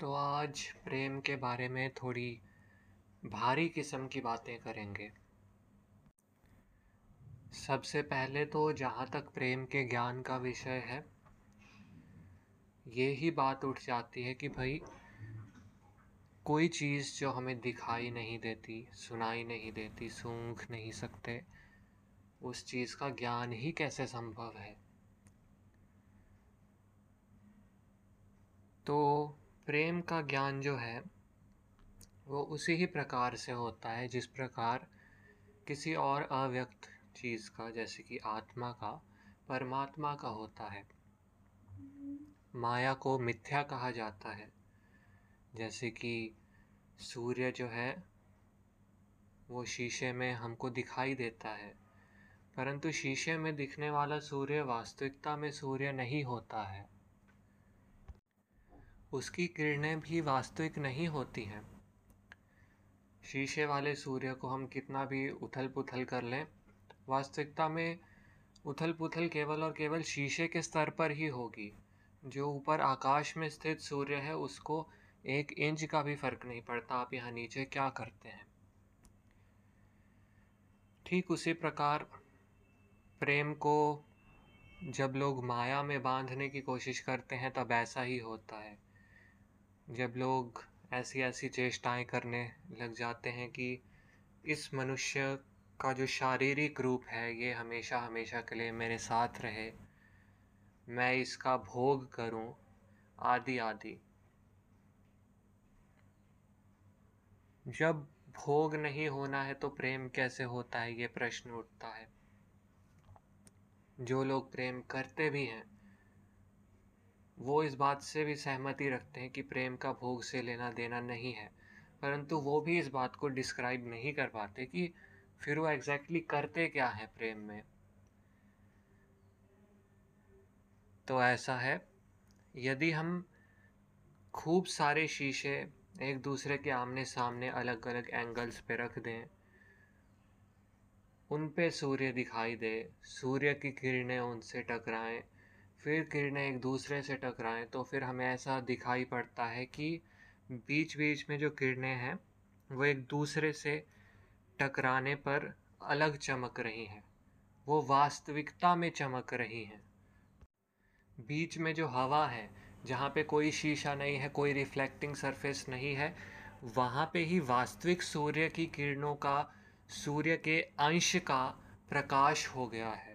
तो आज प्रेम के बारे में थोड़ी भारी किस्म की बातें करेंगे। सबसे पहले तो जहाँ तक प्रेम के ज्ञान का विषय है, ये ही बात उठ जाती है कि भाई, कोई चीज़ जो हमें दिखाई नहीं देती, सुनाई नहीं देती, सूंघ नहीं सकते, उस चीज़ का ज्ञान ही कैसे संभव है? तो प्रेम का ज्ञान जो है, वो उसी ही प्रकार से होता है जिस प्रकार किसी और अव्यक्त चीज़ का, जैसे कि आत्मा का, परमात्मा का होता है। माया को मिथ्या कहा जाता है। जैसे कि सूर्य जो है, वो शीशे में हमको दिखाई देता है, परंतु शीशे में दिखने वाला सूर्य वास्तविकता में सूर्य नहीं होता है। उसकी किरणें भी वास्तविक नहीं होती हैं। शीशे वाले सूर्य को हम कितना भी उथल पुथल कर लें, वास्तविकता में उथल पुथल केवल और केवल शीशे के स्तर पर ही होगी। जो ऊपर आकाश में स्थित सूर्य है, उसको एक इंच का भी फ़र्क नहीं पड़ता। आप यहाँ नीचे क्या करते हैं? ठीक उसी प्रकार प्रेम को जब लोग माया में बांधने की कोशिश करते हैं, तब ऐसा ही होता है। जब लोग ऐसी ऐसी चेष्टाएँ करने लग जाते हैं कि इस मनुष्य का जो शारीरिक रूप है, ये हमेशा हमेशा के लिए मेरे साथ रहे। मैं इसका भोग करूँ आदि आदि। जब भोग नहीं होना है तो प्रेम कैसे होता है, ये प्रश्न उठता है। जो लोग प्रेम करते भी हैं वो इस बात से भी सहमति रखते हैं कि प्रेम का भोग से लेना देना नहीं है, परंतु वो भी इस बात को डिस्क्राइब नहीं कर पाते कि फिर वो एग्जैक्टली exactly करते क्या है प्रेम में। तो ऐसा है, यदि हम खूब सारे शीशे एक दूसरे के आमने सामने अलग अलग एंगल्स पे रख दें, उन पे सूर्य दिखाई दे, सूर्य की किरणें उनसे टकराएँ फिर किरणें एक दूसरे से टकराएँ तो फिर हमें ऐसा दिखाई पड़ता है कि बीच बीच में जो किरणें हैं, वो एक दूसरे से टकराने पर अलग चमक रही हैं। वो वास्तविकता में चमक रही हैं। बीच में जो हवा है, जहाँ पे कोई शीशा नहीं है, कोई रिफ्लेक्टिंग सरफेस नहीं है, वहाँ पे ही वास्तविक सूर्य की किरणों का, सूर्य के अंश का प्रकाश हो गया है।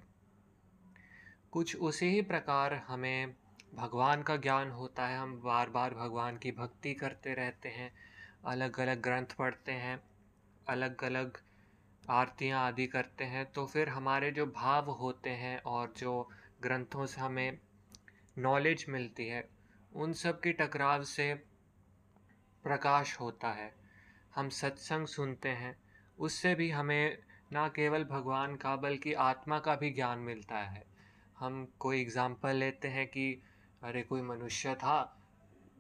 कुछ उसी ही प्रकार हमें भगवान का ज्ञान होता है। हम बार बार भगवान की भक्ति करते रहते हैं अलग अलग ग्रंथ पढ़ते हैं अलग अलग आरतियाँ आदि करते हैं तो फिर हमारे जो भाव होते हैं और जो ग्रंथों से हमें नॉलेज मिलती है, उन सब की टकराव से प्रकाश होता है। हम सत्संग सुनते हैं, उससे भी हमें ना केवल भगवान का बल्कि आत्मा का भी ज्ञान मिलता है। हम कोई एग्ज़ाम्पल लेते हैं कि, अरे, कोई मनुष्य था,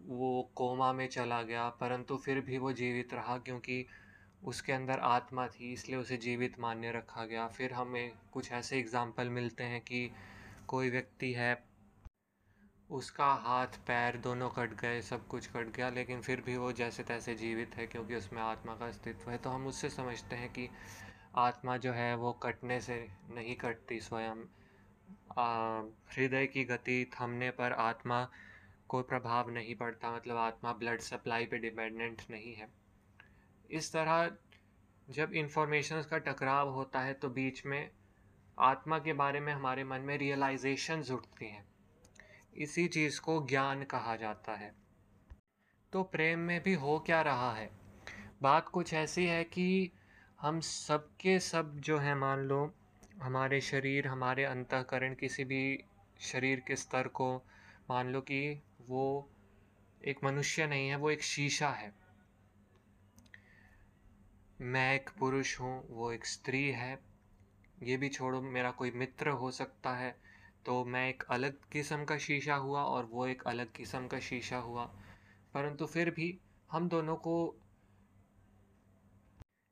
वो कोमा में चला गया, परंतु फिर भी वो जीवित रहा क्योंकि उसके अंदर आत्मा थी, इसलिए उसे जीवित मान्य रखा गया। फिर हमें कुछ ऐसे एग्ज़ाम्पल मिलते हैं कि कोई व्यक्ति है, उसका हाथ, पैर दोनों कट गए, सब कुछ कट गया, लेकिन फिर भी वो जैसे तैसे जीवित है क्योंकि उसमें आत्मा का अस्तित्व है। तो हम उससे समझते हैं कि आत्मा जो है वो कटने से नहीं कटती स्वयं। हृदय की गति थमने पर आत्मा कोई प्रभाव नहीं पड़ता मतलब आत्मा ब्लड सप्लाई पे डिपेंडेंट नहीं है। इस तरह जब इंफॉर्मेशन का टकराव होता है तो बीच में आत्मा के बारे में हमारे मन में रियलाइजेशन उठती हैं। इसी चीज़ को ज्ञान कहा जाता है। तो प्रेम में भी हो क्या रहा है? बात कुछ ऐसी है कि हम सबके सब जो है, मान लो हमारे शरीर, हमारे अंतकरण किसी भी शरीर के स्तर को, मान लो कि वो एक मनुष्य नहीं है, वो एक शीशा है। मैं एक पुरुष हूँ, वो एक स्त्री है। ये भी छोड़ो, मेरा कोई मित्र हो सकता है। तो मैं एक अलग किस्म का शीशा हुआ और वो एक अलग किस्म का शीशा हुआ। परंतु फिर भी हम दोनों को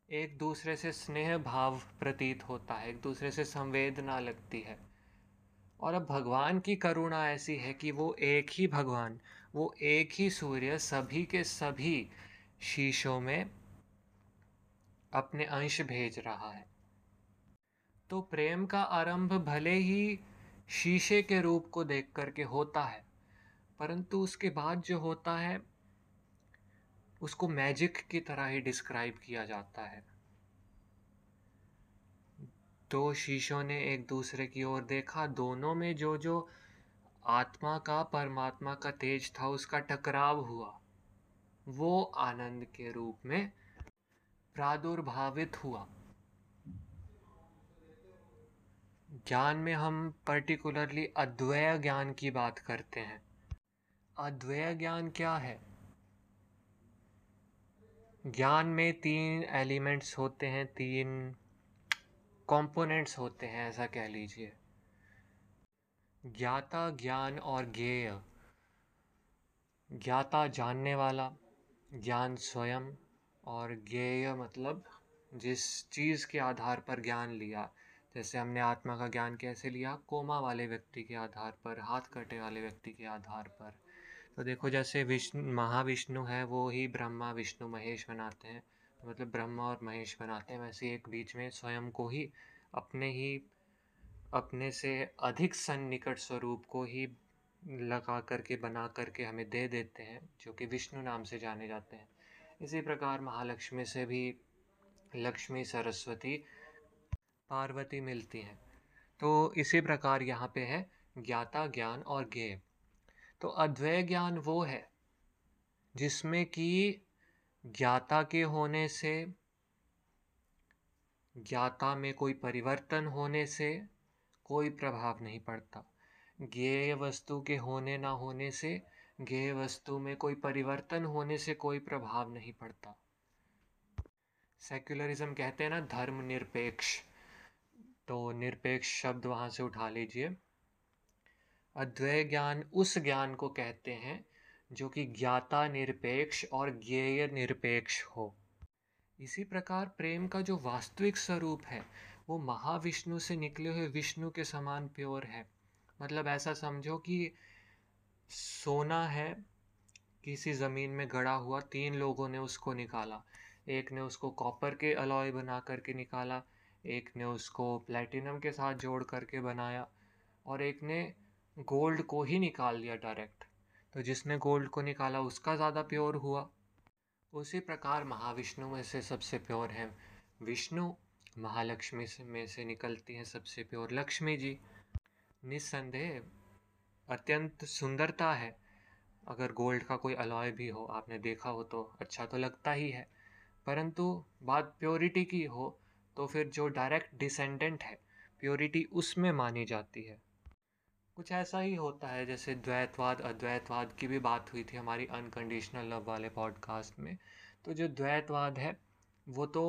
एक दूसरे से स्नेह भाव प्रतीत होता है, एक दूसरे से संवेदना लगती है। और अब भगवान की करुणा ऐसी है कि वो एक ही भगवान, वो एक ही सूर्य सभी के सभी शीशों में अपने अंश भेज रहा है। तो प्रेम का आरंभ भले ही शीशे के रूप को देख करके होता है, परंतु उसके बाद जो होता है उसको मैजिक की तरह ही डिस्क्राइब किया जाता है। दो शीशों ने एक दूसरे की ओर देखा। दोनों में जो जो आत्मा का, परमात्मा का तेज था, उसका टकराव हुआ। वो आनंद के रूप में प्रादुर्भावित हुआ। ज्ञान में हम पर्टिकुलरली अद्वैय ज्ञान की बात करते हैं। अद्वैय ज्ञान क्या है? ज्ञान में तीन एलिमेंट्स होते हैं, तीन कंपोनेंट्स होते हैं, ऐसा कह लीजिए। ज्ञाता, ज्ञान और ज्ञेय। ज्ञाता जानने वाला, ज्ञान स्वयं और ज्ञेय मतलब जिस चीज़ के आधार पर ज्ञान लिया। जैसे हमने आत्मा का ज्ञान कैसे लिया? कोमा वाले व्यक्ति के आधार पर, हाथ कटे वाले व्यक्ति के आधार पर। तो देखो जैसे विष्णु, महाविष्णु है, वो ही ब्रह्मा, विष्णु, महेश बनाते हैं। तो मतलब ब्रह्मा और महेश बनाते हैं वैसे एक बीच में, स्वयं को ही अपने ही, अपने से अधिक सन्निकट स्वरूप को ही लगा करके, बना करके हमें दे देते हैं, जो कि विष्णु नाम से जाने जाते हैं। इसी प्रकार महालक्ष्मी से भी लक्ष्मी, सरस्वती, पार्वती मिलती हैं। तो इसी प्रकार यहाँ पे है ज्ञाता, ज्ञान और ज्ञेय। तो अद्वैय ज्ञान वो है, जिसमें कि ज्ञाता के होने से, ज्ञाता में कोई परिवर्तन होने से कोई प्रभाव नहीं पड़ता। ज्ञेय वस्तु के होने ना होने से, ज्ञेय वस्तु में कोई परिवर्तन होने से कोई प्रभाव नहीं पड़ता। सेक्युलरिज्म कहते हैं ना, धर्म निरपेक्ष। तो निरपेक्ष शब्द वहाँ से उठा लीजिए। अद्वैय ज्ञान उस ज्ञान को कहते हैं, जो कि ज्ञाता निरपेक्ष और ज्ञेय निरपेक्ष हो। इसी प्रकार प्रेम का जो वास्तविक स्वरूप है, वो महाविष्णु से निकले हुए विष्णु के समान प्योर है। मतलब ऐसा समझो कि सोना है, किसी ज़मीन में गड़ा हुआ, तीन लोगों ने उसको निकाला। एक ने उसको कॉपर के अलॉय बना करके निकाला, एक ने उसको प्लेटिनम के साथ जोड़ करके बनाया, और एक ने गोल्ड को ही निकाल लिया डायरेक्ट। तो जिसने गोल्ड को निकाला, उसका ज़्यादा प्योर हुआ। उसी प्रकार महाविष्णु में से सबसे प्योर है। विष्णु महालक्ष्मी से में से निकलती हैं सबसे प्योर। लक्ष्मी जी, निस्संदेह अत्यंत सुंदरता है। अगर गोल्ड का कोई अलॉय भी हो, आपने देखा हो तो अच्छा तो लगता ही है। परंतु बात प्योरिटी की हो तो फिर जो डायरेक्ट डिसेंडेंट है, प्योरिटी उसमें मानी जाती है। कुछ ऐसा ही होता है, जैसे द्वैतवाद, अद्वैतवाद की भी बात हुई थी हमारी अनकंडीशनल लव वाले पॉडकास्ट में। तो जो द्वैतवाद है, वो तो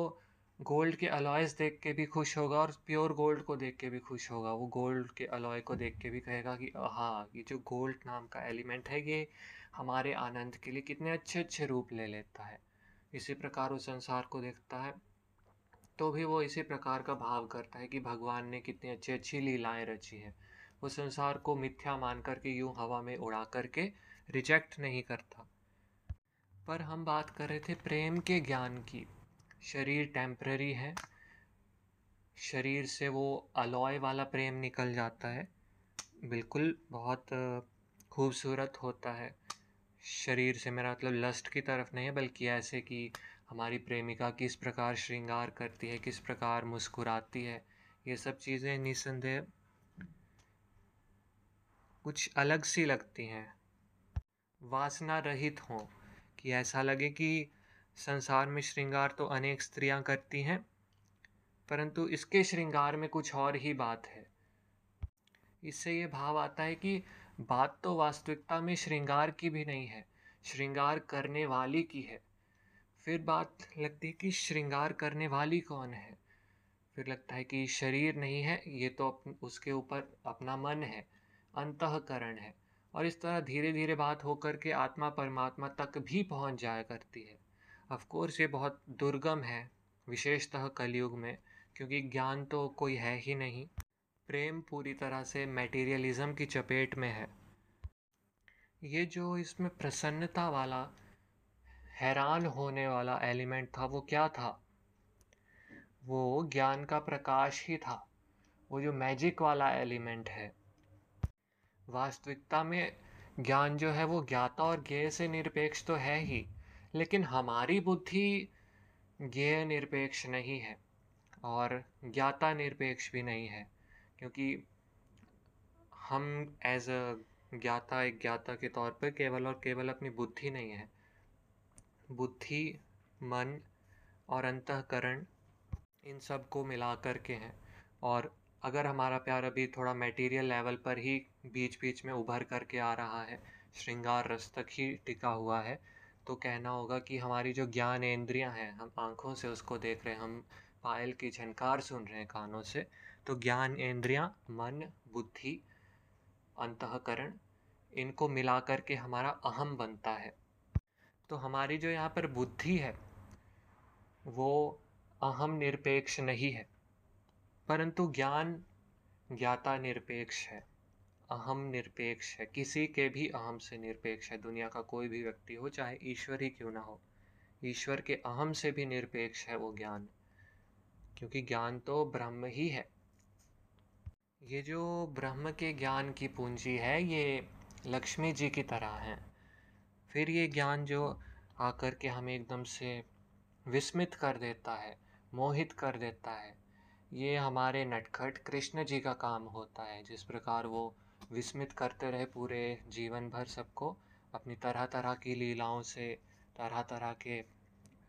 गोल्ड के अलॉयस देख के भी खुश होगा और प्योर गोल्ड को देख के भी खुश होगा। वो गोल्ड के अलॉय को देख के भी कहेगा कि हाँ ये जो गोल्ड नाम का एलिमेंट है, ये हमारे आनंद के लिए कितने अच्छे अच्छे रूप ले लेता है। इसी प्रकार वो संसार को देखता है तो भी वो इसी प्रकार का भाव करता है कि भगवान ने कितनी अच्छी अच्छी लीलाएँ रची हैं। वो संसार को मिथ्या मान करके यूँ हवा में उड़ा करके रिजेक्ट नहीं करता। पर हम बात कर रहे थे प्रेम के ज्ञान की। शरीर टेम्प्ररी है। शरीर से वो अलॉय वाला प्रेम निकल जाता है। बिल्कुल बहुत खूबसूरत होता है। शरीर से मेरा मतलब लस्ट की तरफ़ नहीं है, बल्कि ऐसे कि हमारी प्रेमिका किस प्रकार श्रृंगार करती है, किस प्रकार मुस्कुराती है। ये सब चीज़ें निसंदेह कुछ अलग सी लगती हैं। वासना रहित हों, कि ऐसा लगे कि संसार में श्रृंगार तो अनेक स्त्रियाँ करती हैं, परंतु इसके श्रृंगार में कुछ और ही बात है। इससे ये भाव आता है कि बात तो वास्तविकता में श्रृंगार की भी नहीं है, श्रृंगार करने वाली की है। फिर बात लगती है कि श्रृंगार करने वाली कौन है? फिर लगता है कि शरीर नहीं है, ये तो उसके ऊपर अपना मन है। अंतकरण है। और इस तरह धीरे धीरे बात होकर के आत्मा परमात्मा तक भी पहुँच जाया करती है। ऑफकोर्स ये बहुत दुर्गम है, विशेषतः कलयुग में, क्योंकि ज्ञान तो कोई है ही नहीं। प्रेम पूरी तरह से मेटीरियलिज्म की चपेट में है। ये जो इसमें प्रसन्नता वाला, हैरान होने वाला एलिमेंट था, वो क्या था? वो ज्ञान का प्रकाश ही था। वो जो मैजिक वाला एलिमेंट है। वास्तविकता में ज्ञान जो है वो ज्ञाता और ज्ञेय से निरपेक्ष तो है ही, लेकिन हमारी बुद्धि ज्ञेय निरपेक्ष नहीं है और ज्ञाता निरपेक्ष भी नहीं है, क्योंकि हम एज अ ज्ञाता, एक ज्ञाता के तौर पर केवल और केवल अपनी बुद्धि नहीं है। बुद्धि, मन और अंतकरण इन सबको मिला कर के हैं और अगर हमारा प्यार अभी थोड़ा मटेरियल लेवल पर ही बीच बीच में उभर करके आ रहा है, श्रृंगार रस तक ही टिका हुआ है तो कहना होगा कि हमारी जो ज्ञान इंद्रियाँ हैं, हम आँखों से उसको देख रहे हैं, हम पायल की झनकार सुन रहे हैं कानों से तो ज्ञान इंद्रियाँ मन, बुद्धि, अंतकरण, इनको मिला कर के हमारा अहम बनता है। तो हमारी जो यहाँ पर बुद्धि है, वो अहम निरपेक्ष नहीं है। परंतु ज्ञान ज्ञाता निरपेक्ष है, अहम निरपेक्ष है, किसी के भी अहम से निरपेक्ष है, दुनिया का कोई भी व्यक्ति हो, चाहे ईश्वर ही क्यों ना हो। ईश्वर के अहम से भी निरपेक्ष है वो ज्ञान, क्योंकि ज्ञान तो ब्रह्म ही है। ये जो ब्रह्म के ज्ञान की पूंजी है, ये लक्ष्मी जी की तरह है। फिर ये ज्ञान जो आकर के हमें एकदम से विस्मित कर देता है, मोहित कर देता है ये हमारे नटखट कृष्ण जी का काम होता है, जिस प्रकार वो विस्मित करते रहे पूरे जीवन भर सबको, अपनी तरह तरह की लीलाओं से, तरह तरह के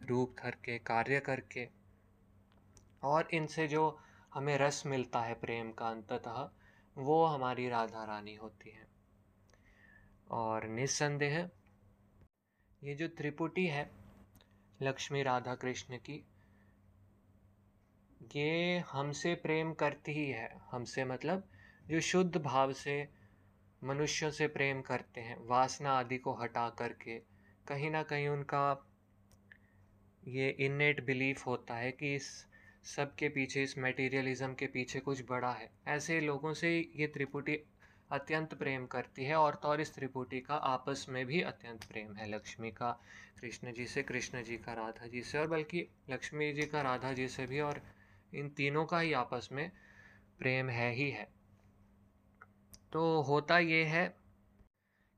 रूप धर के कार्य करके। और इनसे जो हमें रस मिलता है प्रेम का अंततः, वो हमारी राधा रानी होती है। और निस्संदेह, ये जो त्रिपुटी है, लक्ष्मी राधा कृष्ण की ये हमसे प्रेम करती ही है। हमसे मतलब जो शुद्ध भाव से मनुष्यों से प्रेम करते हैं, वासना आदि को हटा करके। कहीं ना कहीं उनका ये इन्नेट बिलीफ होता है कि इस सब के पीछे, इस मटेरियलिज्म के पीछे कुछ बड़ा है। ऐसे लोगों से ये त्रिपुटी अत्यंत प्रेम करती है और तो इस त्रिपुटी का आपस में भी अत्यंत प्रेम है। लक्ष्मी का, कृष्ण जी से, कृष्ण जी का, राधा जी से और बल्कि लक्ष्मी जी का, राधा जी से भी और इन तीनों का ही आपस में प्रेम है ही है। तो होता ये है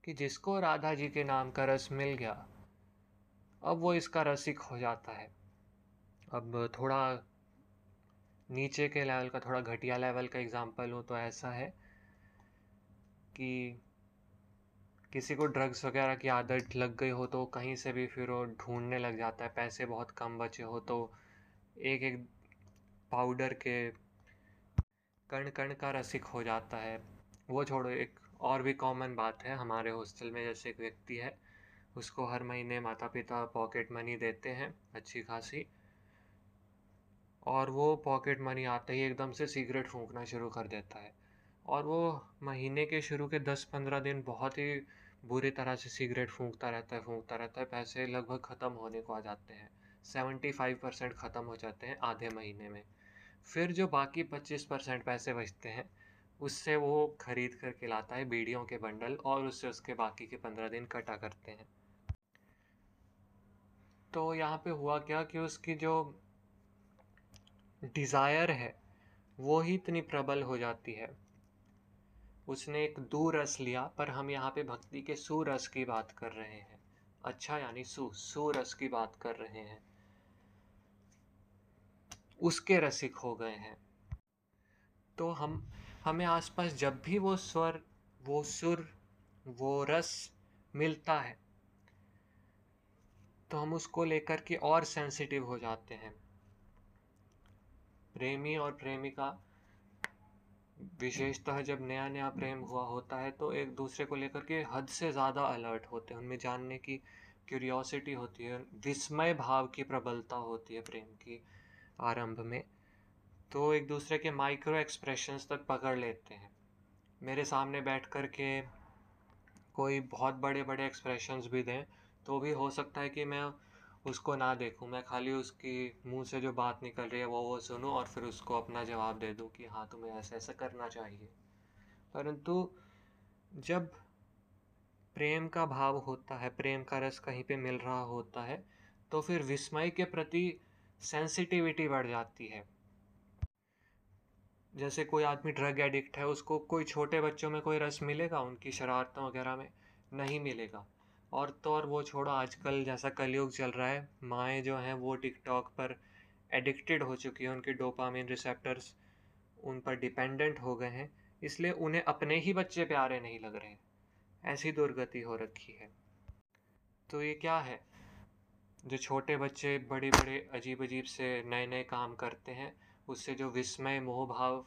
कि जिसको राधा जी के नाम का रस मिल गया, अब वो इसका रसिक हो जाता है। अब थोड़ा नीचे के लेवल का, थोड़ा घटिया लेवल का एग्ज़ाम्पल हो तो ऐसा है कि किसी को ड्रग्स वगैरह की आदत लग गई हो तो कहीं से भी फिर वो ढूँढने लग जाता है, पैसे बहुत कम बचे हो तो एक एक पाउडर के कण कण का रसिक हो जाता है। वो छोड़ो, एक और भी कॉमन बात है हमारे हॉस्टल में, जैसे एक व्यक्ति है, उसको हर महीने माता पिता पॉकेट मनी देते हैं, अच्छी खासी। और वो पॉकेट मनी आते ही एकदम से सिगरेट फूंकना शुरू कर देता है। और वो महीने के शुरू के दस पंद्रह दिन बहुत ही बुरी तरह से सिगरेट फूंकता रहता है, फूंकता रहता है। पैसे लगभग ख़त्म होने को आ जाते हैं। सेवेंटी फाइव परसेंट ख़त्म हो जाते हैं आधे महीने में। फिर जो बाकी पच्चीस परसेंट पैसे बचते हैं, उससे वो खरीद करके लाता है बीड़ियों के बंडल और उससे उसके बाकी के पंद्रह दिन कटा करते हैं। तो यहाँ पे हुआ क्या कि उसकी जो डिज़ायर है, वो ही इतनी प्रबल हो जाती है। उसने एक दू रस लिया, पर हम यहाँ पे भक्ति के सुरस की बात कर रहे हैं। अच्छा यानी सु सुरस की बात कर रहे हैं। उसके रसिक हो गए हैं। तो हम, हमें आसपास जब भी वो स्वर, वो सुर, वो रस मिलता है तो हम उसको लेकर के और सेंसिटिव हो जाते हैं। प्रेमी और प्रेमिका, विशेषतः जब नया नया प्रेम हुआ होता है तो एक दूसरे को लेकर के हद से ज़्यादा अलर्ट होते हैं। उनमें जानने की क्यूरियोसिटी होती है, विस्मय भाव की प्रबलता होती है प्रेम की। आरंभ में तो एक दूसरे के माइक्रो एक्सप्रेशंस तक पकड़ लेते हैं। मेरे सामने बैठ कर के कोई बहुत बड़े बड़े एक्सप्रेशंस भी दें तो भी हो सकता है कि मैं उसको ना देखूँ। मैं खाली उसकी मुँह से जो बात निकल रही है, वो वो सुनूं और फिर उसको अपना जवाब दे दूँ कि हाँ तुम्हें ऐसा ऐसा करना चाहिए। परंतु जब प्रेम का भाव होता है, प्रेम का रस कहीं पे मिल रहा होता है तो फिर विस्मय के प्रति सेंसिटिविटी बढ़ जाती है। जैसे कोई आदमी ड्रग एडिक्ट है, उसको कोई छोटे बच्चों में कोई रस मिलेगा? उनकी शरारतों वगैरह में नहीं मिलेगा। और तो और वो छोड़ो, आजकल जैसा कलयुग चल रहा है, माएँ जो हैं वो टिकटॉक पर एडिक्टेड हो चुकी हैं। उनके डोपामिन रिसेप्टर्स उन पर डिपेंडेंट हो गए हैं, इसलिए उन्हें अपने ही बच्चे प्यारे नहीं लग रहे ऐसी दुर्गति हो रखी है। तो ये क्या है? जो छोटे बच्चे बड़े बड़े अजीब अजीब से नए नए काम करते हैं, उससे जो विस्मय मोह भाव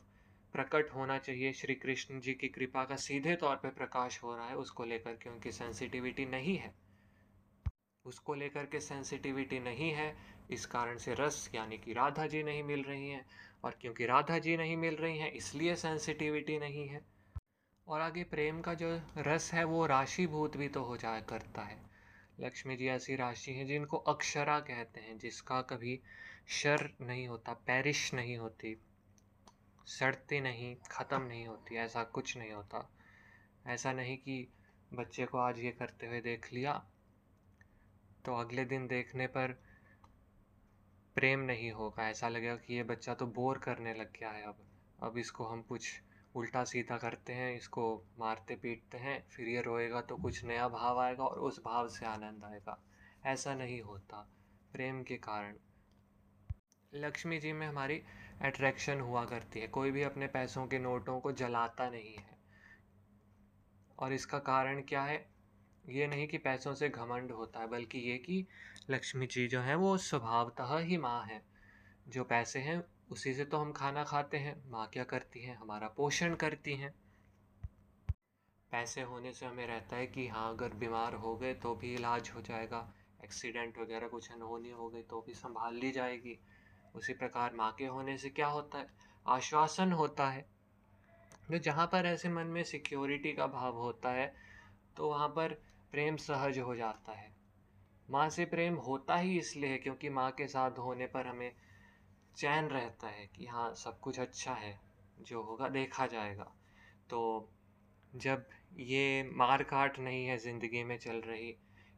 प्रकट होना चाहिए, श्री कृष्ण जी की कृपा का सीधे तौर पे प्रकाश हो रहा है, उसको लेकर के उनकी सेंसिटिविटी नहीं है। उसको लेकर के सेंसिटिविटी नहीं है, इस कारण से रस यानी कि राधा जी नहीं मिल रही हैं, और क्योंकि राधा जी नहीं मिल रही हैं, इसलिए सेंसिटिविटी नहीं है। और आगे प्रेम का जो रस है, वो राशिभूत भी तो हो जाया करता है। लक्ष्मी जी ऐसी राशि हैं जिनको अक्षरा कहते हैं, जिसका कभी शर नहीं होता, पैरिश नहीं होती, सड़ती नहीं, ख़त्म नहीं होती, ऐसा कुछ नहीं होता। ऐसा नहीं कि बच्चे को आज ये करते हुए देख लिया तो अगले दिन देखने पर प्रेम नहीं होगा। ऐसा लगेगा कि ये बच्चा तो बोर करने लग गया है अब। अब इसको हम कुछ उल्टा सीधा करते हैं, इसको मारते पीटते हैं, फिर ये रोएगा तो कुछ नया भाव आएगा और उस भाव से आनंद आएगा। ऐसा नहीं होता, प्रेम के कारण। लक्ष्मी जी में हमारी अट्रैक्शन हुआ करती है, कोई भी अपने पैसों के नोटों को जलाता नहीं है। और इसका कारण क्या है? ये नहीं कि पैसों से घमंड होता है, बल्कि ये कि लक्ष्मी जी जो है, वो स्वभावतः ही माँ है। जो पैसे हैं उसी से तो हम खाना खाते हैं, माँ क्या करती हैं, हमारा पोषण करती हैं। पैसे होने से हमें रहता है कि हाँ अगर बीमार हो गए तो भी इलाज हो जाएगा, एक्सीडेंट वगैरह कुछ अनहोनी हो गई तो भी संभाल ली जाएगी। उसी प्रकार माँ के होने से क्या होता है? आश्वासन होता है। जो जहाँ पर ऐसे मन में सिक्योरिटी का भाव होता है तो वहाँ पर प्रेम सहज हो जाता है। माँ से प्रेम होता ही इसलिए है, क्योंकि माँ के साथ होने पर हमें चैन रहता है कि हाँ सब कुछ अच्छा है, जो होगा देखा जाएगा। तो जब ये मार काट नहीं है ज़िंदगी में चल रही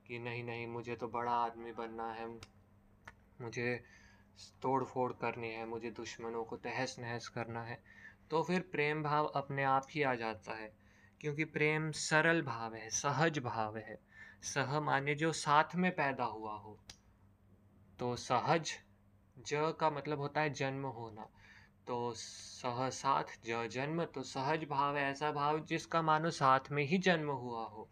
कि नहीं नहीं, मुझे तो बड़ा आदमी बनना है, मुझे तोड़ फोड़ करनी है, मुझे दुश्मनों को तहस नहस करना है तो फिर प्रेम भाव अपने आप ही आ जाता है। क्योंकि प्रेम सरल भाव है, सहज भाव है। सह माने जो साथ में पैदा हुआ हो। तो सहज ज का मतलब होता है जन्म होना। तो सह साथ ज जन्म तो सहज भाव ऐसा भाव जिसका मानो साथ में ही जन्म हुआ हो।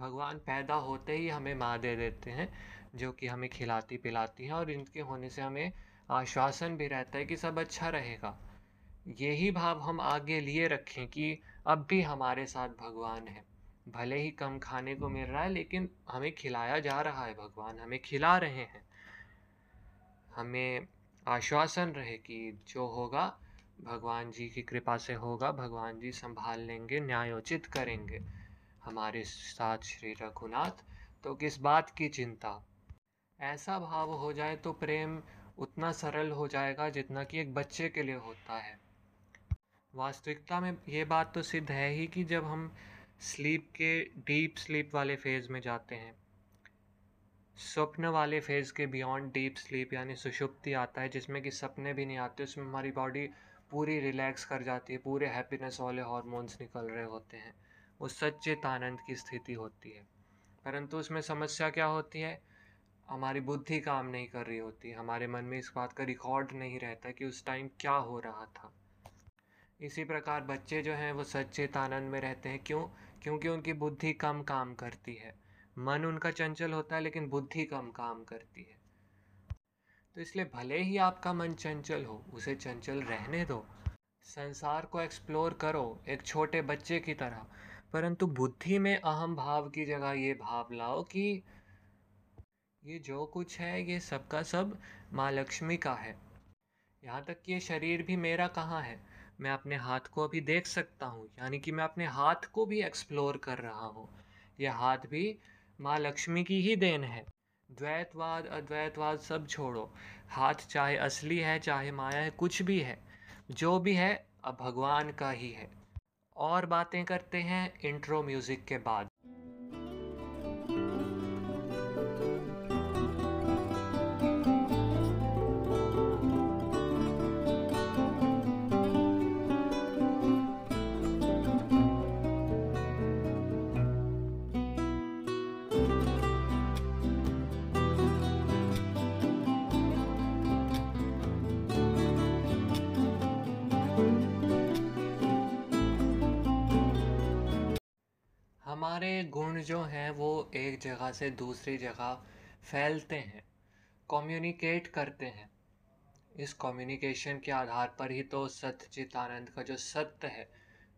भगवान पैदा होते ही हमें माँ दे देते हैं, जो कि हमें खिलाती पिलाती हैं और इनके होने से हमें आश्वासन भी रहता है कि सब अच्छा रहेगा। यही भाव हम आगे लिए रखें कि अब भी हमारे साथ भगवान है। भले ही कम खाने को मिल रहा है, लेकिन हमें खिलाया जा रहा है, भगवान हमें खिला रहे हैं। हमें आश्वासन रहे कि जो होगा, भगवान जी की कृपा से होगा, भगवान जी संभाल लेंगे न्यायोचित करेंगे हमारे साथ श्री रघुनाथ। तो किस बात की चिंता? ऐसा भाव हो जाए तो प्रेम उतना सरल हो जाएगा जितना कि एक बच्चे के लिए होता है। वास्तविकता में ये बात तो सिद्ध है ही कि जब हम स्लीप के, डीप स्लीप वाले फ़ेज़ में जाते हैं स्वप्न वाले फ़ेज़ के बियॉन्ड डीप स्लीप यानी सुषुप्ति आता है, जिसमें कि सपने भी नहीं आते, उसमें हमारी बॉडी पूरी रिलैक्स कर जाती है, पूरे हैप्पीनेस वाले हॉर्मोन्स निकल रहे होते हैं। वो सच्चित आनंद की स्थिति होती है। परंतु उसमें समस्या क्या होती है? हमारी बुद्धि काम नहीं कर रही होती, हमारे मन में इस बात का रिकॉर्ड नहीं रहता कि उस टाइम क्या हो रहा था। इसी प्रकार बच्चे जो हैं, वो सच्चेत आनंद में रहते हैं। क्यों? क्योंकि उनकी बुद्धि कम काम करती है। मन उनका चंचल होता है, लेकिन बुद्धि कम काम करती है। तो इसलिए भले ही आपका मन चंचल हो, उसे चंचल रहने दो। संसार को एक्सप्लोर करो, एक छोटे बच्चे की तरह। परंतु बुद्धि में अहम भाव की जगह ये भाव लाओ कि ये जो कुछ है, ये सबका सब माँ लक्ष्मी का है। यहाँ तक कि ये शरीर भी मेरा कहाँ है? मैं अपने हाथ को अभी देख सकता हूँ, यानी कि मैं अपने हाथ को भी एक्सप्लोर कर रहा हूँ। ये हाथ भी माँ लक्ष्मी की ही देन है। द्वैतवाद, अद्वैतवाद सब छोड़ो। हाथ चाहे असली है, चाहे माया है, कुछ भी है। जो भी है, अब भगवान का ही है। और बातें करते हैं इंट्रो म्यूज़िक के बाद। जो हैं, वो एक जगह से दूसरी जगह फैलते हैं कम्युनिकेट करते हैं। इस कम्युनिकेशन के आधार पर ही तो सत्यचित आनंद का जो सत्य है,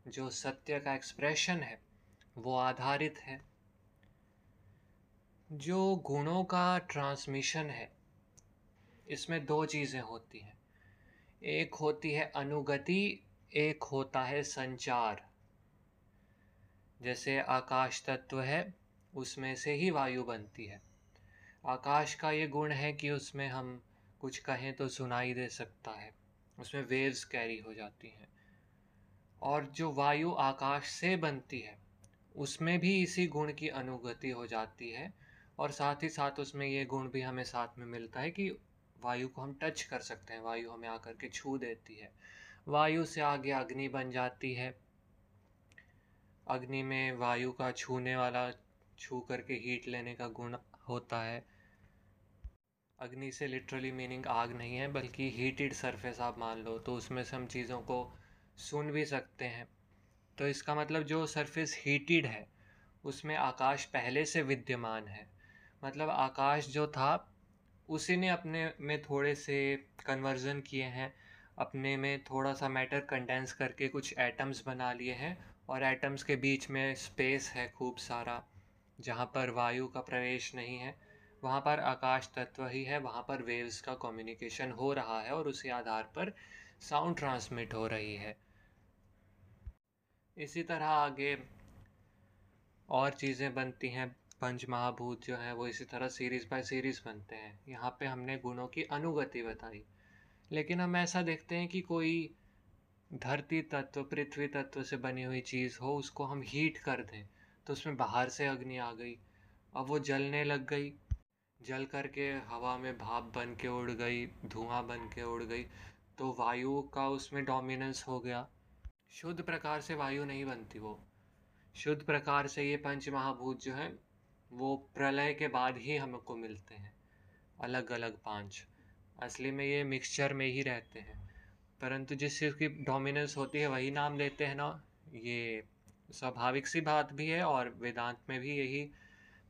जो सत्य का एक्सप्रेशन है, वो आधारित है। जो गुणों का ट्रांसमिशन है, इसमें दो चीज़ें होती हैं। एक होती है अनुगति, एक होता है संचार। जैसे आकाश तत्व है, उसमें से ही वायु बनती है। आकाश का ये गुण है कि उसमें हम कुछ कहें तो सुनाई दे सकता है। उसमें वेव्स कैरी हो जाती हैं। और जो वायु आकाश से बनती है, उसमें भी इसी गुण की अनुगति हो जाती है और साथ ही साथ उसमें ये गुण भी हमें साथ में मिलता है कि वायु को हम टच कर सकते हैं, वायु हमें आकर के छू देती है। वायु से आगे अग्नि बन जाती है अग्नि में वायु का छूने वाला, छू करके हीट लेने का गुण होता है। अग्नि से लिटरली मीनिंग आग नहीं है, बल्कि हीटेड सरफेस आप मान लो तो उसमें से हम चीज़ों को सुन भी सकते हैं। तो इसका मतलब जो सरफेस हीटेड है, उसमें आकाश पहले से विद्यमान है। मतलब आकाश जो था, उसी ने अपने में थोड़े से कन्वर्जन किए हैं, अपने में थोड़ा सा मैटर कंडेंस करके कुछ एटम्स बना लिए हैं और एटम्स के बीच में स्पेस है खूब सारा, जहाँ पर वायु का प्रवेश नहीं है, वहाँ पर आकाश तत्व ही है, वहाँ पर वेव्स का कम्युनिकेशन हो रहा है और उसी आधार पर साउंड ट्रांसमिट हो रही है। इसी तरह आगे और चीज़ें बनती हैं, पंच महाभूत जो है, वो इसी तरह सीरीज़ बाय सीरीज़ बनते हैं। यहाँ पे हमने गुणों की अनुगति बताई, लेकिन हम ऐसा देखते हैं कि कोई धरती तत्व, पृथ्वी तत्व से बनी हुई चीज़ हो, उसको हम हीट कर दें तो उसमें बाहर से अग्नि आ गई, अब वो जलने लग गई। जल करके हवा में भाप बन के उड़ गई, धुआँ बन के उड़ गई तो वायु का उसमें डोमिनेंस हो गया। शुद्ध प्रकार से वायु नहीं बनती वो। शुद्ध प्रकार से ये पंच महाभूत जो है, वो प्रलय के बाद ही हमको मिलते हैं। अलग अलग पाँच। असली में ये मिक्सचर में ही रहते हैं। परंतु जिस चीज़ की डोमिनेंस होती है, वही नाम लेते हैं ना। ये स्वाभाविक सी बात भी है और वेदांत में भी यही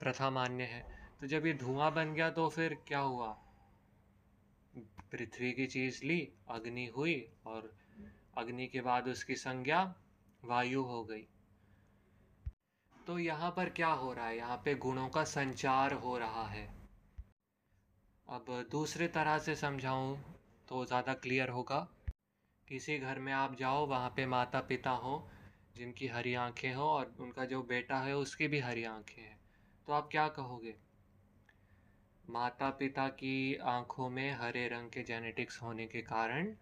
प्रथा मान्य है। तो जब ये धुआँ बन गया तो फिर क्या हुआ? पृथ्वी की चीज़ ली, अग्नि हुई और अग्नि के बाद उसकी संज्ञा वायु हो गई। तो यहाँ पर क्या हो रहा है? यहाँ पे गुणों का संचार हो रहा है। अब दूसरे तरह से समझाऊँ तो ज़्यादा क्लियर होगा। किसी घर में आप जाओ, वहाँ पे माता पिता हो, जिनकी हरी आँखें हो और उनका जो बेटा है, उसकी भी हरी आँखें हैं। तो आप क्या कहोगे? माता पिता की आँखों में हरे रंग के जेनेटिक्स होने के कारण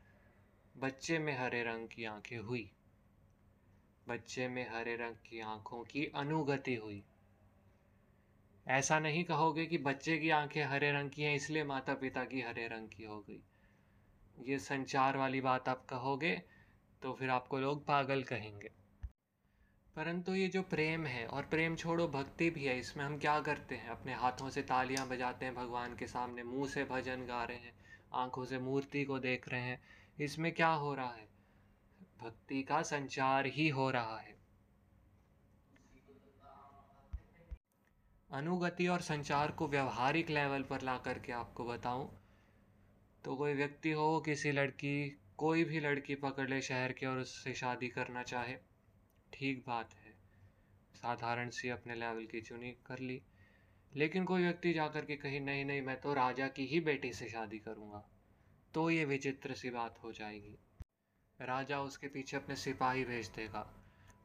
बच्चे में हरे रंग की आँखें हुई। बच्चे में हरे रंग की आँखों की अनुगति हुई। ऐसा नहीं कहोगे कि बच्चे की आँखें हरे रंग की हैं, इसलिए माता पिता की हरे रंग की हो गई। ये संचार वाली बात आप कहोगे तो फिर आपको लोग पागल कहेंगे। परंतु ये जो प्रेम है, और प्रेम छोड़ो, भक्ति भी है, इसमें हम क्या करते हैं? अपने हाथों से तालियाँ बजाते हैं भगवान के सामने, मुँह से भजन गा रहे हैं, आँखों से मूर्ति को देख रहे हैं। इसमें क्या हो रहा है? भक्ति का संचार ही हो रहा है। अनुगति और संचार को व्यवहारिक लेवल पर ला करके आपको बताऊँ तो कोई व्यक्ति हो, किसी लड़की, कोई भी लड़की पकड़ ले शहर के और उससे शादी करना चाहे, ठीक बात है। साधारण सी अपने लेवल की चुनी कर ली। लेकिन कोई व्यक्ति जाकर के कहीं, नहीं नहीं, मैं तो राजा की ही बेटी से शादी करूँगा। तो ये विचित्र सी बात हो जाएगी। राजा उसके पीछे अपने सिपाही भेज देगा।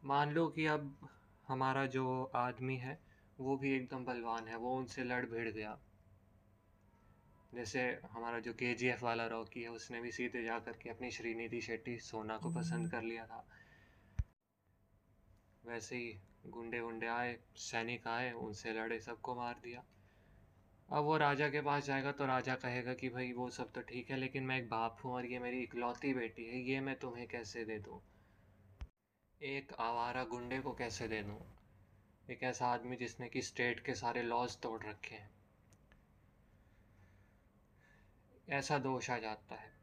मान लो कि अब हमारा जो आदमी है, वो भी एकदम बलवान है, वो उनसे लड़ भिड़ गया। जैसे हमारा जो के जी एफ़ वाला रॉकी है उसने भी सीधे जा कर के अपनी श्रीनिधि शेट्टी सोना को पसंद कर लिया था। वैसे ही गुंडे वुंडे आए सैनिक आए उनसे लड़े सबको मार दिया। अब वो राजा के पास जाएगा तो राजा कहेगा कि भाई वो सब तो ठीक है लेकिन मैं एक बाप हूँ और ये मेरी इकलौती बेटी है ये मैं तुम्हें कैसे दे दूँ? एक आवारा गुंडे को कैसे दे दूँ? एक ऐसा आदमी जिसने कि स्टेट के सारे लॉज तोड़ रखे हैं। ऐसा दोष आ जाता है।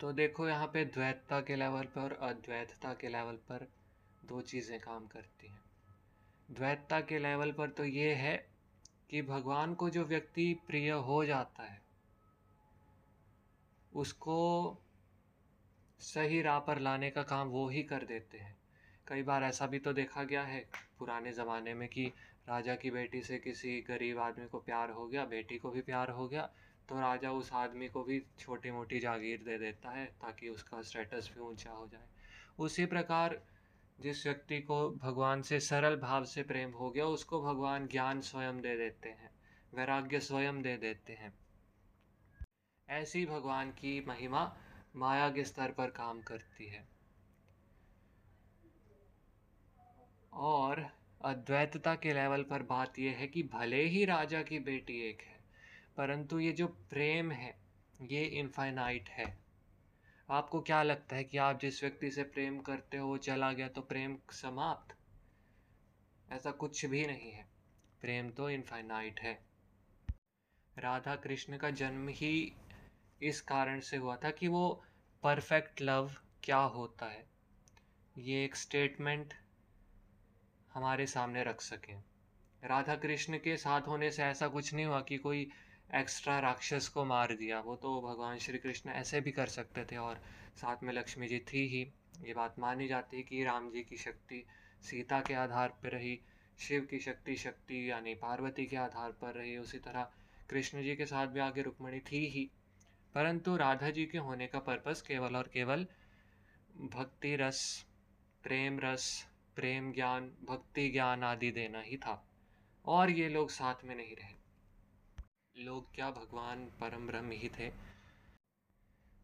तो देखो यहाँ पे द्वैतता के लेवल पर और अद्वैतता के लेवल पर दो चीज़ें काम करती हैं। द्वैतता के लेवल पर तो ये है कि भगवान को जो व्यक्ति प्रिय हो जाता है, उसको सही राह पर लाने का काम वो ही कर देते हैं। कई बार ऐसा भी तो देखा गया है पुराने ज़माने में कि राजा की बेटी से किसी गरीब आदमी को प्यार हो गया, बेटी को भी प्यार हो गया तो राजा उस आदमी को भी छोटी मोटी जागीर दे देता है ताकि उसका स्टेटस भी ऊँचा हो जाए। उसी प्रकार जिस व्यक्ति को भगवान से सरल भाव से प्रेम हो गया, उसको भगवान ज्ञान स्वयं दे देते हैं, वैराग्य स्वयं दे देते हैं। ऐसी भगवान की महिमा माया के स्तर पर काम करती है। और अद्वैतता के लेवल पर बात यह है कि भले ही राजा की बेटी एक है परंतु ये जो प्रेम है, ये इनफाइनाइट है। आपको क्या लगता है कि आप जिस व्यक्ति से प्रेम करते हो चला गया तो प्रेम समाप्त? ऐसा कुछ भी नहीं है। प्रेम तो इनफाइनाइट है। राधा कृष्ण का जन्म ही इस कारण से हुआ था कि वो परफेक्ट लव क्या होता है? ये एक स्टेटमेंट हमारे सामने रख सकें। राधा कृष्ण के साथ होने से ऐसा कुछ नहीं हुआ कि कोई एक्स्ट्रा राक्षस को मार दिया। वो तो भगवान श्री कृष्ण ऐसे भी कर सकते थे और साथ में लक्ष्मी जी थी ही। ये बात मानी जाती है कि राम जी की शक्ति सीता के आधार पर रही, शिव की शक्ति शक्ति यानी पार्वती के आधार पर रही, उसी तरह कृष्ण जी के साथ भी आगे रुक्मणी थी ही। परंतु राधा जी के होने का पर्पस केवल और केवल भक्ति रस, प्रेम रस, प्रेम ज्ञान, भक्ति ज्ञान आदि देना ही था। और ये लोग साथ में नहीं रहे। लोग क्या भगवान परम ब्रह्म ही थे?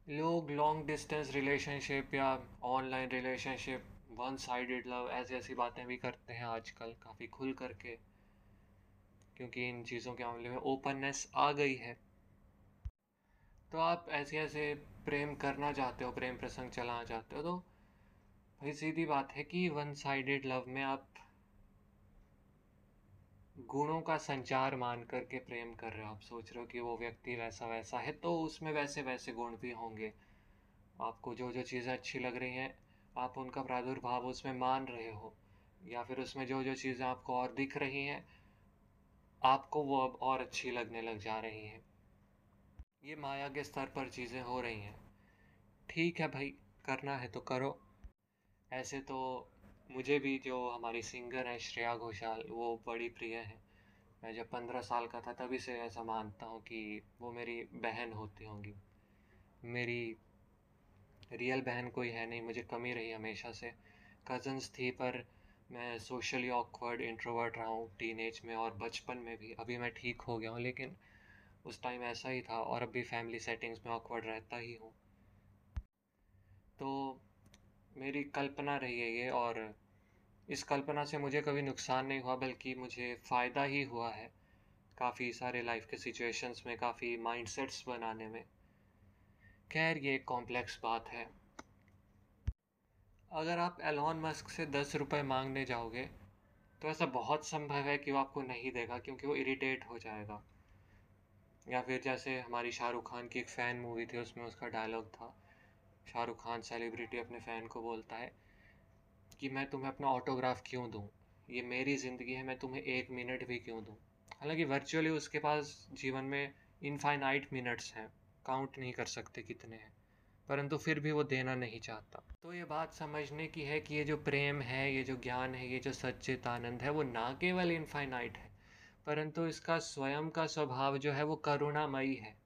लोग लॉन्ग डिस्टेंस रिलेशनशिप या online relationship one sided love ऐसी ऐसी बातें भी करते हैं आजकल काफ़ी खुल करके, क्योंकि इन चीज़ों के मामले में ओपननेस आ गई है। तो आप ऐसे ऐसे प्रेम करना चाहते हो, प्रेम प्रसंग चलाना चाहते हो तो भाई सीधी बात है कि वन साइडेड लव में आप गुणों का संचार मान करके प्रेम कर रहे हो। आप सोच रहे हो कि वो व्यक्ति वैसा वैसा है तो उसमें वैसे वैसे गुण भी होंगे। आपको जो जो चीज़ें अच्छी लग रही हैं, आप उनका प्रादुर्भाव उसमें मान रहे हो, या फिर उसमें जो जो चीज़ें आपको और दिख रही हैं, आपको वो अब और अच्छी लगने लग जा रही हैं। ये माया के स्तर पर चीज़ें हो रही हैं। ठीक है भाई, करना है तो करो। ऐसे तो मुझे भी जो हमारी सिंगर है श्रेया घोषाल, वो बड़ी प्रिय है। मैं जब पंद्रह साल का था तभी से ऐसा मानता हूँ कि वो मेरी बहन होती होंगी। मेरी रियल बहन कोई है नहीं, मुझे कमी रही हमेशा से। कज़न्स थी पर मैं सोशली ऑकवर्ड इंट्रोवर्ट रहा हूँ टीन में और बचपन में भी। अभी मैं ठीक हो गया हूँ, लेकिन उस टाइम ऐसा ही था और अभी फैमिली सेटिंग्स में ऑकवर्ड रहता ही हूँ। तो मेरी कल्पना रही है ये, और इस कल्पना से मुझे कभी नुकसान नहीं हुआ, बल्कि मुझे फ़ायदा ही हुआ है काफ़ी सारे लाइफ के सिचुएशंस में, काफ़ी माइंडसेट्स बनाने में। खैर, ये एक कॉम्प्लेक्स बात है। अगर आप एलॉन मस्क से दस रुपये मांगने जाओगे तो ऐसा बहुत संभव है कि वो आपको नहीं देगा, क्योंकि वो इरिटेट हो जाएगा। या फिर जैसे हमारी शाहरुख खान की एक फ़ैन मूवी थी, उसमें उसका डायलॉग था। शाहरुख खान सेलिब्रिटी अपने फ़ैन को बोलता है कि मैं तुम्हें अपना ऑटोग्राफ क्यों दूँ? ये मेरी ज़िंदगी है, मैं तुम्हें एक मिनट भी क्यों दूँ? हालाँकि वर्चुअली उसके पास जीवन में इनफाइनाइट मिनट्स हैं काउंट नहीं कर सकते कितने हैं, परंतु फिर भी वो देना नहीं चाहता। तो ये बात समझने की है कि ये जो प्रेम है, ये जो ज्ञान है, ये जो सच्चित आनंद है, वो ना केवल इनफाइनाइट है, परंतु इसका स्वयं का स्वभाव जो है वो करुणामयी है।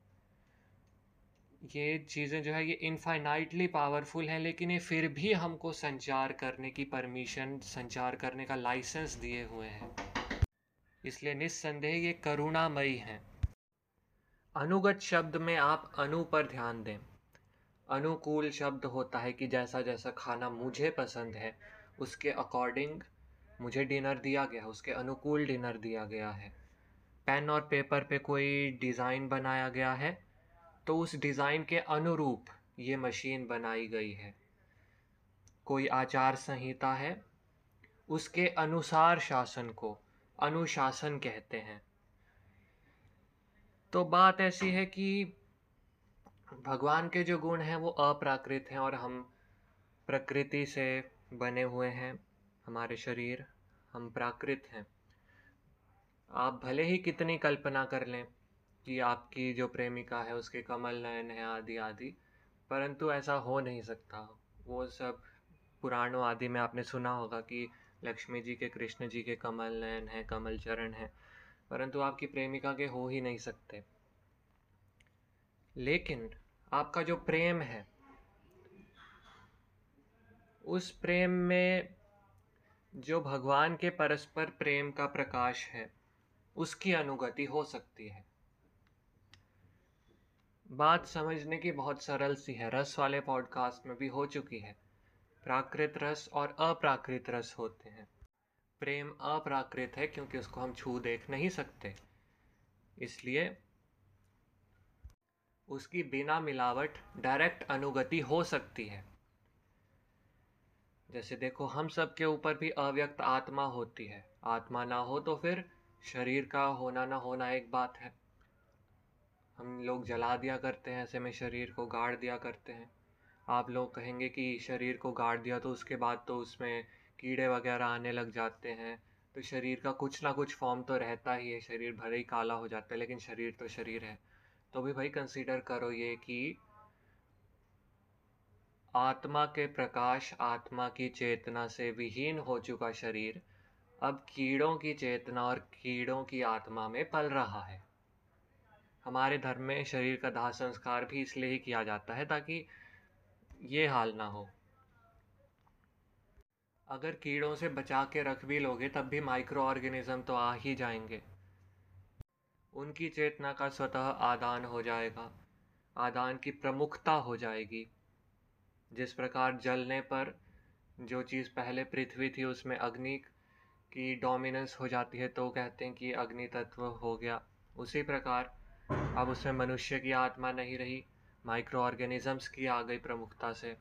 ये चीज़ें जो है, ये इनफाइनाइटली पावरफुल हैं, लेकिन ये फिर भी हमको संचार करने की परमिशन संचार करने का लाइसेंस दिए हुए हैं। इसलिए निस्संदेह ये करुणामयी हैं। अनुगत शब्द में आप अनु पर ध्यान दें। अनुकूल शब्द होता है कि जैसा जैसा खाना मुझे पसंद है, उसके अकॉर्डिंग मुझे डिनर दिया गया, उसके अनुकूल डिनर दिया गया है। पेन और पेपर पे कोई डिज़ाइन बनाया गया है तो उस डिज़ाइन के अनुरूप ये मशीन बनाई गई है। कोई आचार संहिता है, उसके अनुसार शासन को अनुशासन कहते हैं। तो बात ऐसी है कि भगवान के जो गुण हैं वो अप्राकृत हैं और हम प्रकृति से बने हुए हैं, हमारे शरीर हम प्राकृत हैं। आप भले ही कितनी कल्पना कर लें कि आपकी जो प्रेमिका है, उसके कमल नयन है आदि आदि। परंतु ऐसा हो नहीं सकता। वो सब पुराणों आदि में आपने सुना होगा कि लक्ष्मी जी के, कृष्ण जी के कमल नयन है, कमल चरण है। परंतु आपकी प्रेमिका के हो ही नहीं सकते। लेकिन आपका जो प्रेम है, उस प्रेम में जो भगवान के परस्पर प्रेम का प्रकाश है, उसकी अनुगति हो सकती है। बात समझने की बहुत सरल सी है। रस वाले पॉडकास्ट में भी हो चुकी है। प्राकृत रस और अप्राकृत रस होते हैं। प्रेम अप्राकृत है क्योंकि उसको हम छू देख नहीं सकते। इसलिए उसकी बिना मिलावट डायरेक्ट अनुगति हो सकती है। जैसे देखो, हम सब के ऊपर भी अव्यक्त आत्मा होती है। आत्मा ना हो तो फिर शरीर का होना ना होना एक बात है। हम लोग जला दिया करते हैं, ऐसे में शरीर को गाड़ दिया करते हैं। आप लोग कहेंगे कि शरीर को गाड़ दिया तो उसके बाद तो उसमें कीड़े वगैरह आने लग जाते हैं। तो शरीर का कुछ ना कुछ फॉर्म तो रहता ही है, शरीर भले ही काला हो जाता है, लेकिन शरीर तो शरीर है। तो भी भाई कंसीडर करो ये कि आत्मा के प्रकाश, आत्मा की चेतना से विहीन हो चुका शरीर अब कीड़ों की चेतना और कीड़ों की आत्मा में पल रहा है। हमारे धर्म में शरीर का दाह संस्कार भी इसलिए ही किया जाता है ताकि ये हाल ना हो। अगर कीड़ों से बचा के रख भी लोगे, तब भी माइक्रो ऑर्गेनिज्म तो आ ही जाएँगे। उनकी चेतना का स्वतः आदान हो जाएगा। आदान की प्रमुखता हो जाएगी। जिस प्रकार जलने पर जो चीज़ पहले पृथ्वी थी, उसमें अग्नि की डोमिनेंस हो जाती है तो कहते हैं कि अग्नि तत्व हो गया। उसी प्रकार अब उसमें मनुष्य की आत्मा नहीं रही माइक्रो ऑर्गेनिज़म्स की आ गई प्रमुखता से।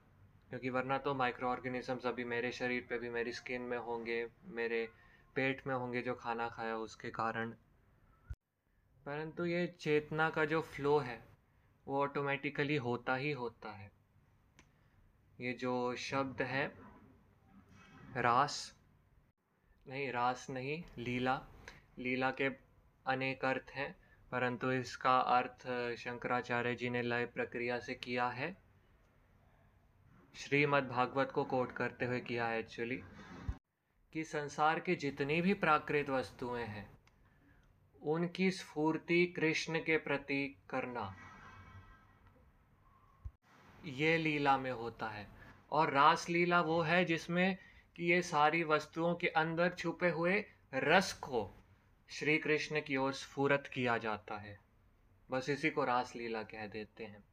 क्योंकि वरना तो माइक्रो ऑर्गेनिज़म्स अभी मेरे शरीर पे भी, मेरी स्किन में होंगे, मेरे पेट में होंगे जो खाना खाया उसके कारण। परंतु ये चेतना का जो फ्लो है, वो ऑटोमेटिकली होता ही होता है। ये जो शब्द है, रास, नहीं रास नहीं, लीला। लीला के अनेक अर्थ हैं। परंतु इसका अर्थ शंकराचार्य जी ने लय प्रक्रिया से किया है। श्रीमद् भागवत को कोट करते हुए किया है एक्चुअली, कि संसार की जितनी भी प्राकृत वस्तुएँ हैं, उनकी स्फूर्ति कृष्ण के प्रति करना, ये लीला में होता है। और रास लीला वो है जिसमें कि ये सारी वस्तुओं के अंदर छुपे हुए रस को श्री कृष्ण की ओर स्फूरत किया जाता है। बस इसी को रासलीला कह देते हैं।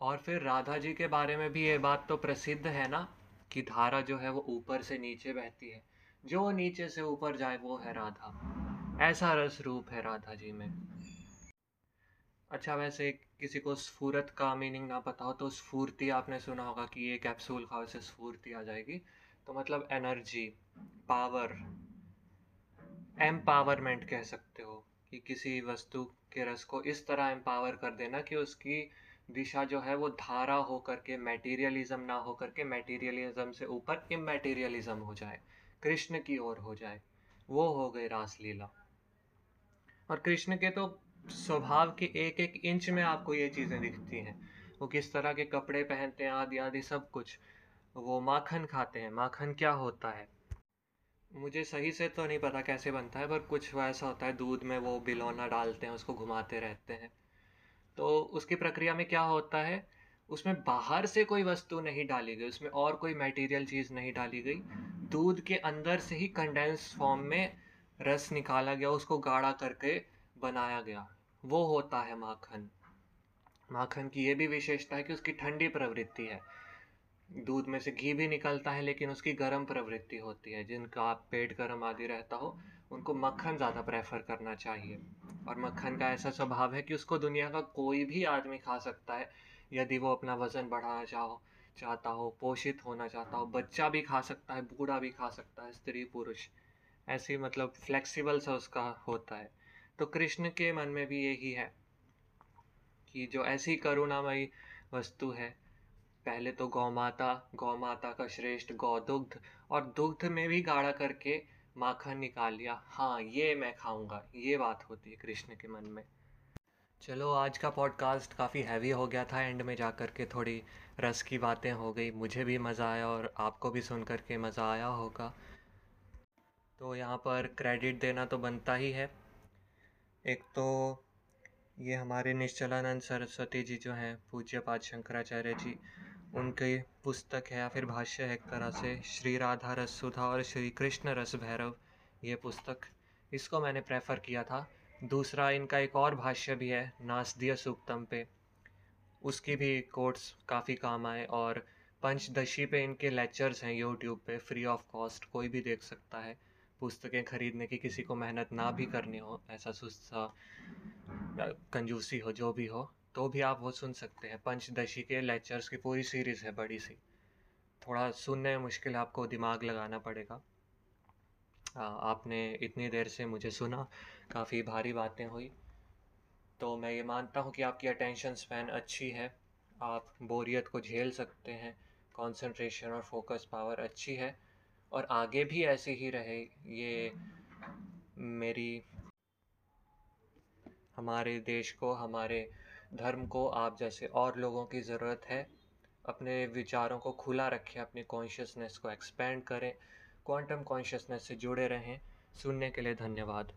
और फिर राधा जी के बारे में भी ये बात तो प्रसिद्ध है ना, कि धारा जो है वो ऊपर से नीचे बहती है। जो नीचे से ऊपर जाए वो है राधा। ऐसा रस रूप है राधा जी में। अच्छा वैसे किसी को स्फूरत का मीनिंग ना पता हो तो स्फूर्ति आपने सुना होगा कि ये कैप्सूल खाओ से स्फूर्ति आ जाएगी। तो मतलब एनर्जी, पावर एम्पावरमेंट कह सकते हो कि किसी वस्तु के रस को इस तरह एम्पावर कर देना कि उसकी दिशा जो है वो धारा हो करके मैटीरियलिज्म ना हो करके मैटीरियलिज्म से ऊपर इमेटीरियलिज्म हो जाए, कृष्ण की ओर हो जाए। वो हो गई रासलीला। और कृष्ण के तो स्वभाव के एक एक इंच में आपको ये चीज़ें दिखती हैं। वो किस तरह के कपड़े पहनते हैं आदि आदि सब कुछ। वो माखन खाते हैं। माखन क्या होता है? मुझे सही से तो नहीं पता कैसे बनता है, पर कुछ वैसा होता है, दूध में वो बिलौना डालते हैं, उसको घुमाते रहते हैं। तो उसकी प्रक्रिया में क्या होता है, उसमें बाहर से कोई वस्तु नहीं डाली गई, उसमें और कोई मटेरियल चीज़ नहीं डाली गई। दूध के अंदर से ही कंडेंस फॉर्म में रस निकाला गया, उसको गाढ़ा करके बनाया गया। वो होता है माखन। माखन की ये भी विशेषता है कि उसकी ठंडी प्रवृत्ति है। दूध में से घी भी निकलता है, लेकिन उसकी गर्म प्रवृत्ति होती है। जिनका पेट गर्म आदि रहता हो, उनको मक्खन ज़्यादा प्रेफर करना चाहिए। और मक्खन का ऐसा स्वभाव है कि उसको दुनिया का कोई भी आदमी खा सकता है। यदि वो अपना वज़न बढ़ाना चाहो चाहता हो, पोषित होना चाहता हो, बच्चा भी खा सकता है, बूढ़ा भी खा सकता है, स्त्री, पुरुष। ऐसी मतलब फ्लेक्सिबल सा उसका होता है। तो कृष्ण के मन में भी यही है कि जो ऐसी करुणामयी वस्तु है पहले तो गौ माता गौ माता का श्रेष्ठ गौ दुग्ध और दुग्ध में भी गाढ़ा करके माखन निकाल लिया। हाँ ये मैं खाऊँगा, ये बात होती है कृष्ण के मन में। चलो, आज का पॉडकास्ट काफ़ी हैवी हो गया था एंड में जा कर के थोड़ी रस की बातें हो गई। मुझे भी मज़ा आया और आपको भी सुन कर के मज़ा आया होगा। तो यहाँ पर क्रेडिट देना तो बनता ही है। एक तो ये हमारे निश्चलानंद सरस्वती जी जो हैं, पूज्य पाद शंकराचार्य जी उनकी पुस्तक है या फिर भाष्य है एक तरह से, श्री राधा रस सुधा और श्री कृष्ण रस भैरव ये पुस्तक। इसको मैंने प्रेफर किया था। दूसरा इनका एक और भाष्य भी है, नासदीय सूक्तम पे। उसकी भी कोर्ट्स काफ़ी काम आए और पंचदशी पे इनके लेक्चर्स हैं यूट्यूब पे फ्री ऑफ़ कॉस्ट कोई भी देख सकता है। पुस्तकें खरीदने की किसी को मेहनत ना भी करनी हो, ऐसा सुस्ता कंजूसी हो, जो भी हो। तो भी आप वो सुन सकते हैं। पंचदशी के लेक्चर्स की पूरी सीरीज़ है बड़ी सी। थोड़ा सुनने में मुश्किल आपको दिमाग लगाना पड़ेगा। आ, आपने इतनी देर से मुझे सुना काफ़ी भारी बातें हुई। तो मैं ये मानता हूँ कि आपकी अटेंशन स्पैन अच्छी है। आप बोरियत को झेल सकते हैं कंसंट्रेशन और फोकस पावर अच्छी है। और आगे भी ऐसे ही रहे ये मेरी हमारे देश को हमारे धर्म को आप जैसे और लोगों की ज़रूरत है, अपने विचारों को खुला रखें, अपनी कॉन्शियसनेस को एक्सपेंड करें क्वांटम कॉन्शियसनेस से जुड़े रहें। सुनने के लिए धन्यवाद।